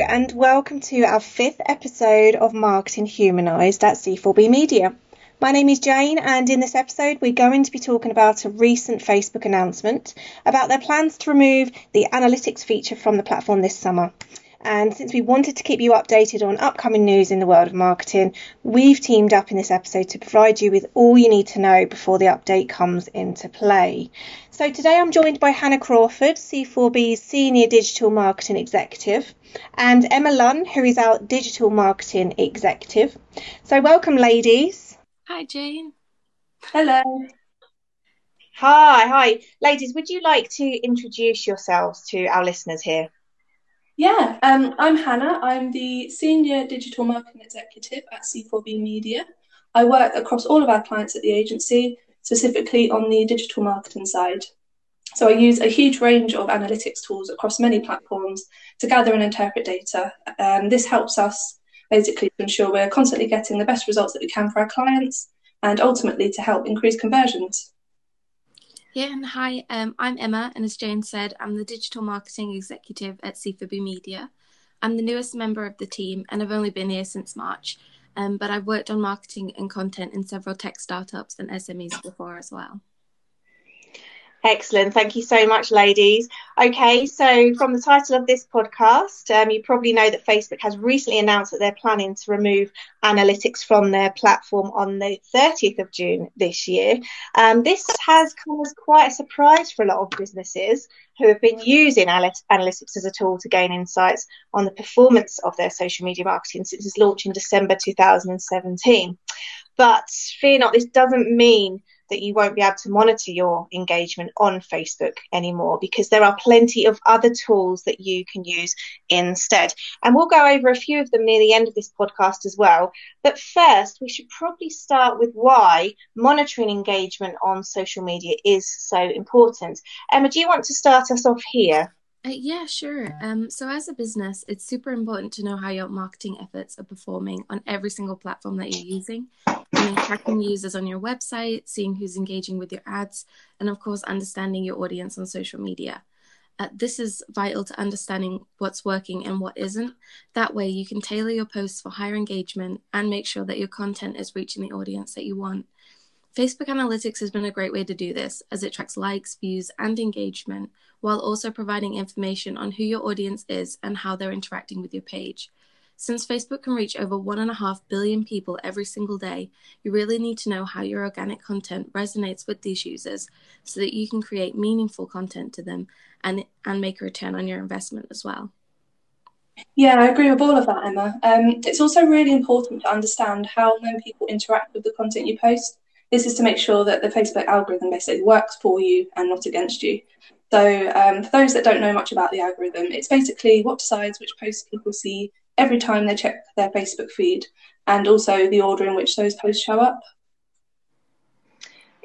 and welcome to our fifth episode of Marketing Humanised at C4B Media. My name is Jane, and in this episode, we're going to be talking about a recent Facebook announcement about their plans to remove the analytics feature from the platform this summer. And since we wanted to keep you updated on upcoming news in the world of marketing, we've teamed up in this episode to provide you with all you need to know before the update comes into play. So today I'm joined by Hannah Crawford, C4B's Senior Digital Marketing Executive, and Emma Lunn, who is our Digital Marketing Executive. So welcome, ladies. Hi, Jane. Hello. Hi, hi. Ladies, would you like to introduce yourselves to our listeners here? Yeah, um, I'm Hannah. I'm the Senior Digital Marketing Executive at C4B Media. I work across all of our clients at the agency, specifically on the digital marketing side. So I use a huge range of analytics tools across many platforms to gather and interpret data. Um, this helps us basically to ensure we're constantly getting the best results that we can for our clients and ultimately to help increase conversions. Yeah, and hi, um, I'm Emma, and as Jane said, I'm the digital marketing executive at C4B Media. I'm the newest member of the team, and I've only been here since March. Um, but I've worked on marketing and content in several tech startups and SMEs before as well. Excellent. Thank you so much, ladies. Okay, so from the title of this podcast, um, you probably know that Facebook has recently announced that they're planning to remove analytics from their platform on the 30th of June this year. Um, this has come as quite a surprise for a lot of businesses who have been using analytics as a tool to gain insights on the performance of their social media marketing since its launch in December 2017. But fear not, this doesn't mean that you won't be able to monitor your engagement on Facebook anymore because there are plenty of other tools that you can use instead. And we'll go over a few of them near the end of this podcast as well. But first, we should probably start with why monitoring engagement on social media is so important. Emma, do you want to start us off here? Uh, yeah, sure. Um, so, as a business, it's super important to know how your marketing efforts are performing on every single platform that you're using. I mean, tracking users on your website, seeing who's engaging with your ads, and of course, understanding your audience on social media. Uh, this is vital to understanding what's working and what isn't. That way, you can tailor your posts for higher engagement and make sure that your content is reaching the audience that you want. Facebook Analytics has been a great way to do this, as it tracks likes, views, and engagement, while also providing information on who your audience is and how they're interacting with your page. Since Facebook can reach over 1.5 billion people every single day, you really need to know how your organic content resonates with these users so that you can create meaningful content to them and, and make a return on your investment as well. Yeah, I agree with all of that, Emma. Um, it's also really important to understand how when people interact with the content you post. This is to make sure that the Facebook algorithm basically works for you and not against you. So, um, for those that don't know much about the algorithm, it's basically what decides which posts people see every time they check their Facebook feed and also the order in which those posts show up.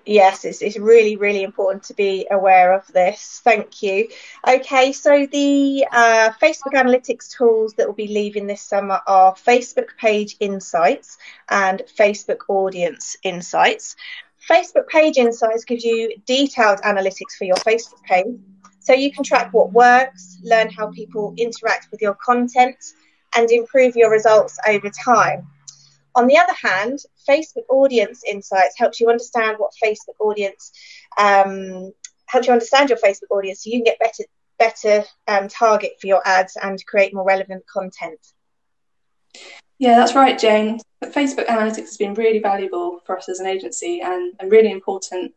Yes, it's, it's really, really important to be aware of this. Thank you. Okay, so the uh, Facebook analytics tools that will be leaving this summer are Facebook Page Insights and Facebook Audience Insights. Facebook Page Insights gives you detailed analytics for your Facebook page. So you can track what works, learn how people interact with your content, and improve your results over time. On the other hand, Facebook Audience Insights helps you understand what Facebook audience um, helps you understand your Facebook audience, so you can get better better um, target for your ads and create more relevant content. Yeah, that's right, Jane. Facebook Analytics has been really valuable for us as an agency and, and really important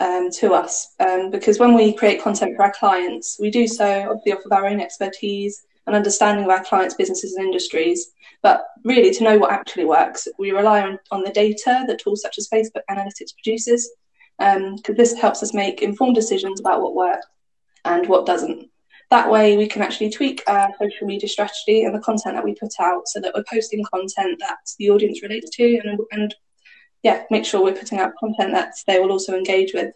um, to us um, because when we create content for our clients, we do so obviously off of our own expertise and understanding of our clients' businesses and industries. But really, to know what actually works, we rely on, on the data that tools such as Facebook Analytics produces, because um, this helps us make informed decisions about what works and what doesn't. That way, we can actually tweak our social media strategy and the content that we put out so that we're posting content that the audience relates to and, and yeah, make sure we're putting out content that they will also engage with.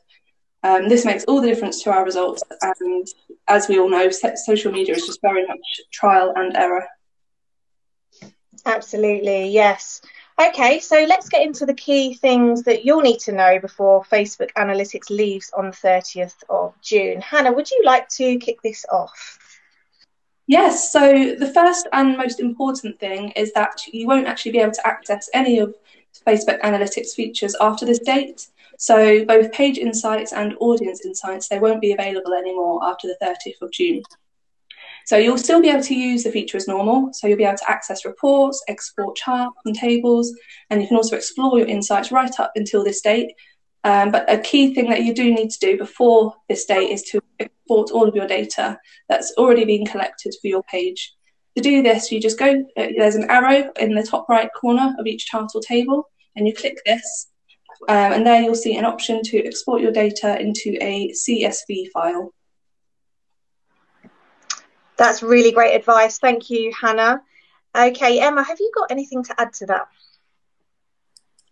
Um, this makes all the difference to our results. And as we all know, social media is just very much trial and error. Absolutely, yes. Okay, so let's get into the key things that you'll need to know before Facebook Analytics leaves on the 30th of June. Hannah, would you like to kick this off? Yes, so the first and most important thing is that you won't actually be able to access any of Facebook Analytics features after this date. So both page insights and audience insights, they won't be available anymore after the 30th of June. So you'll still be able to use the feature as normal. So you'll be able to access reports, export charts and tables, and you can also explore your insights right up until this date. Um, but a key thing that you do need to do before this date is to export all of your data that's already been collected for your page. To do this, you just go, uh, there's an arrow in the top right corner of each chart or table, and you click this, um, and there you'll see an option to export your data into a CSV file. That's really great advice. Thank you, Hannah. Okay, Emma, have you got anything to add to that?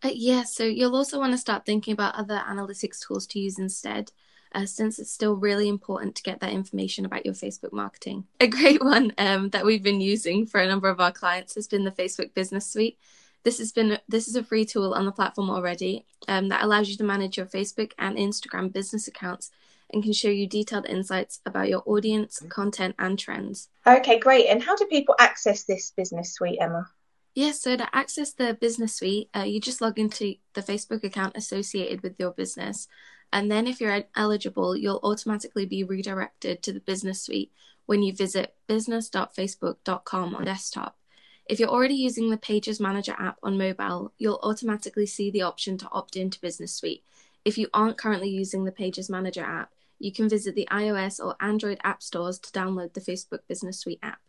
Uh, yeah, so you'll also want to start thinking about other analytics tools to use instead, uh, since it's still really important to get that information about your Facebook marketing. A great one um, that we've been using for a number of our clients has been the Facebook Business Suite. This has been this is a free tool on the platform already um, that allows you to manage your Facebook and Instagram business accounts and can show you detailed insights about your audience, content, and trends. Okay, great. And how do people access this business suite, Emma? Yes, yeah, so to access the business suite, uh, you just log into the Facebook account associated with your business. And then, if you're eligible, you'll automatically be redirected to the business suite when you visit business.facebook.com on desktop. If you're already using the Pages Manager app on mobile, you'll automatically see the option to opt into Business Suite. If you aren't currently using the Pages Manager app, you can visit the iOS or Android app stores to download the Facebook Business Suite app.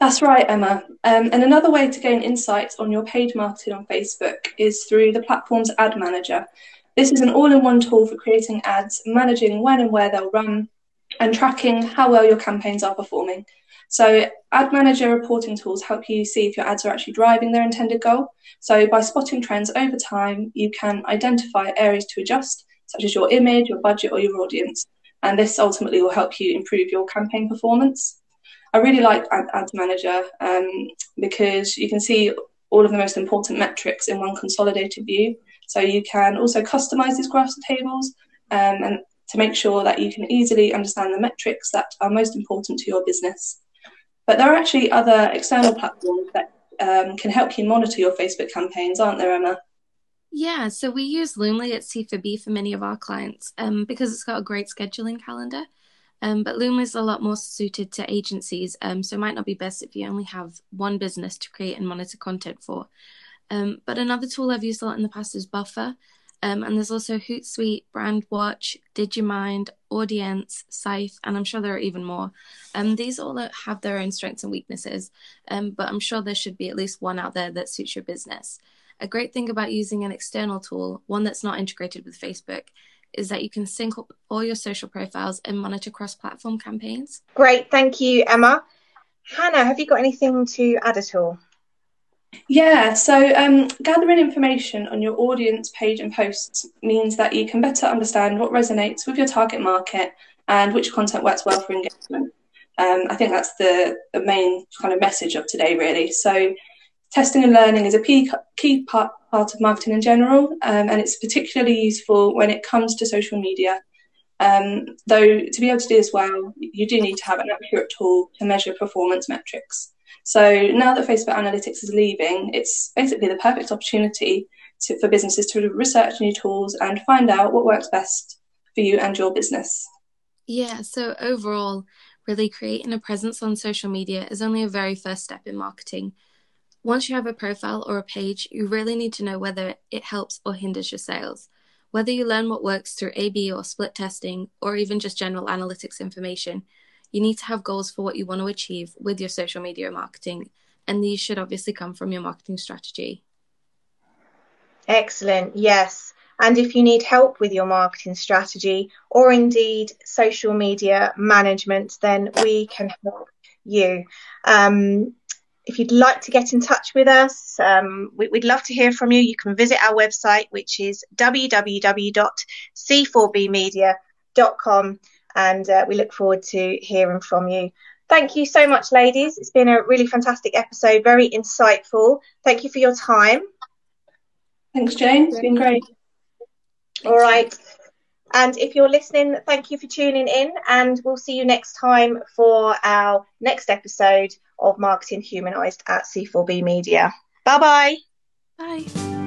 That's right, Emma. Um, and another way to gain insights on your paid marketing on Facebook is through the platform's Ad Manager. This is an all in one tool for creating ads, managing when and where they'll run, and tracking how well your campaigns are performing. So, ad manager reporting tools help you see if your ads are actually driving their intended goal. So, by spotting trends over time, you can identify areas to adjust, such as your image, your budget, or your audience. And this ultimately will help you improve your campaign performance. I really like Ads Manager um, because you can see all of the most important metrics in one consolidated view. So you can also customize these graphs and tables um, and to make sure that you can easily understand the metrics that are most important to your business. But there are actually other external platforms that um, can help you monitor your Facebook campaigns, aren't there, Emma? Yeah, so we use Loomly at C4B for many of our clients um, because it's got a great scheduling calendar. Um, but Loomly is a lot more suited to agencies, um, so it might not be best if you only have one business to create and monitor content for. Um, but another tool I've used a lot in the past is Buffer, um, and there's also Hootsuite, Brandwatch, Digimind, Audience, Scythe, and I'm sure there are even more. Um, these all have their own strengths and weaknesses, um, but I'm sure there should be at least one out there that suits your business. A great thing about using an external tool, one that's not integrated with Facebook, is that you can sync up all your social profiles and monitor cross platform campaigns. Great, thank you, Emma. Hannah, have you got anything to add at all? Yeah, so um, gathering information on your audience page and posts means that you can better understand what resonates with your target market and which content works well for engagement. Um, I think that's the, the main kind of message of today, really. So, testing and learning is a key, key part, part of marketing in general, um, and it's particularly useful when it comes to social media. Um, though, to be able to do this well, you do need to have an accurate tool to measure performance metrics. So now that Facebook Analytics is leaving, it's basically the perfect opportunity to, for businesses to research new tools and find out what works best for you and your business. Yeah, so overall, really creating a presence on social media is only a very first step in marketing. Once you have a profile or a page, you really need to know whether it helps or hinders your sales. Whether you learn what works through A B or split testing, or even just general analytics information, you need to have goals for what you want to achieve with your social media marketing, and these should obviously come from your marketing strategy. Excellent, yes. And if you need help with your marketing strategy or indeed social media management, then we can help you. Um, if you'd like to get in touch with us, um, we, would love to hear from you. You can visit our website, which is www.c4bmedia.com and uh, we look forward to hearing from you. Thank you so much, ladies. It's been a really fantastic episode, very insightful. Thank you for your time. Thanks, Jane. It's been great. All right. And if you're listening, thank you for tuning in, and we'll see you next time for our next episode of Marketing Humanized at C4B Media. Bye-bye. Bye.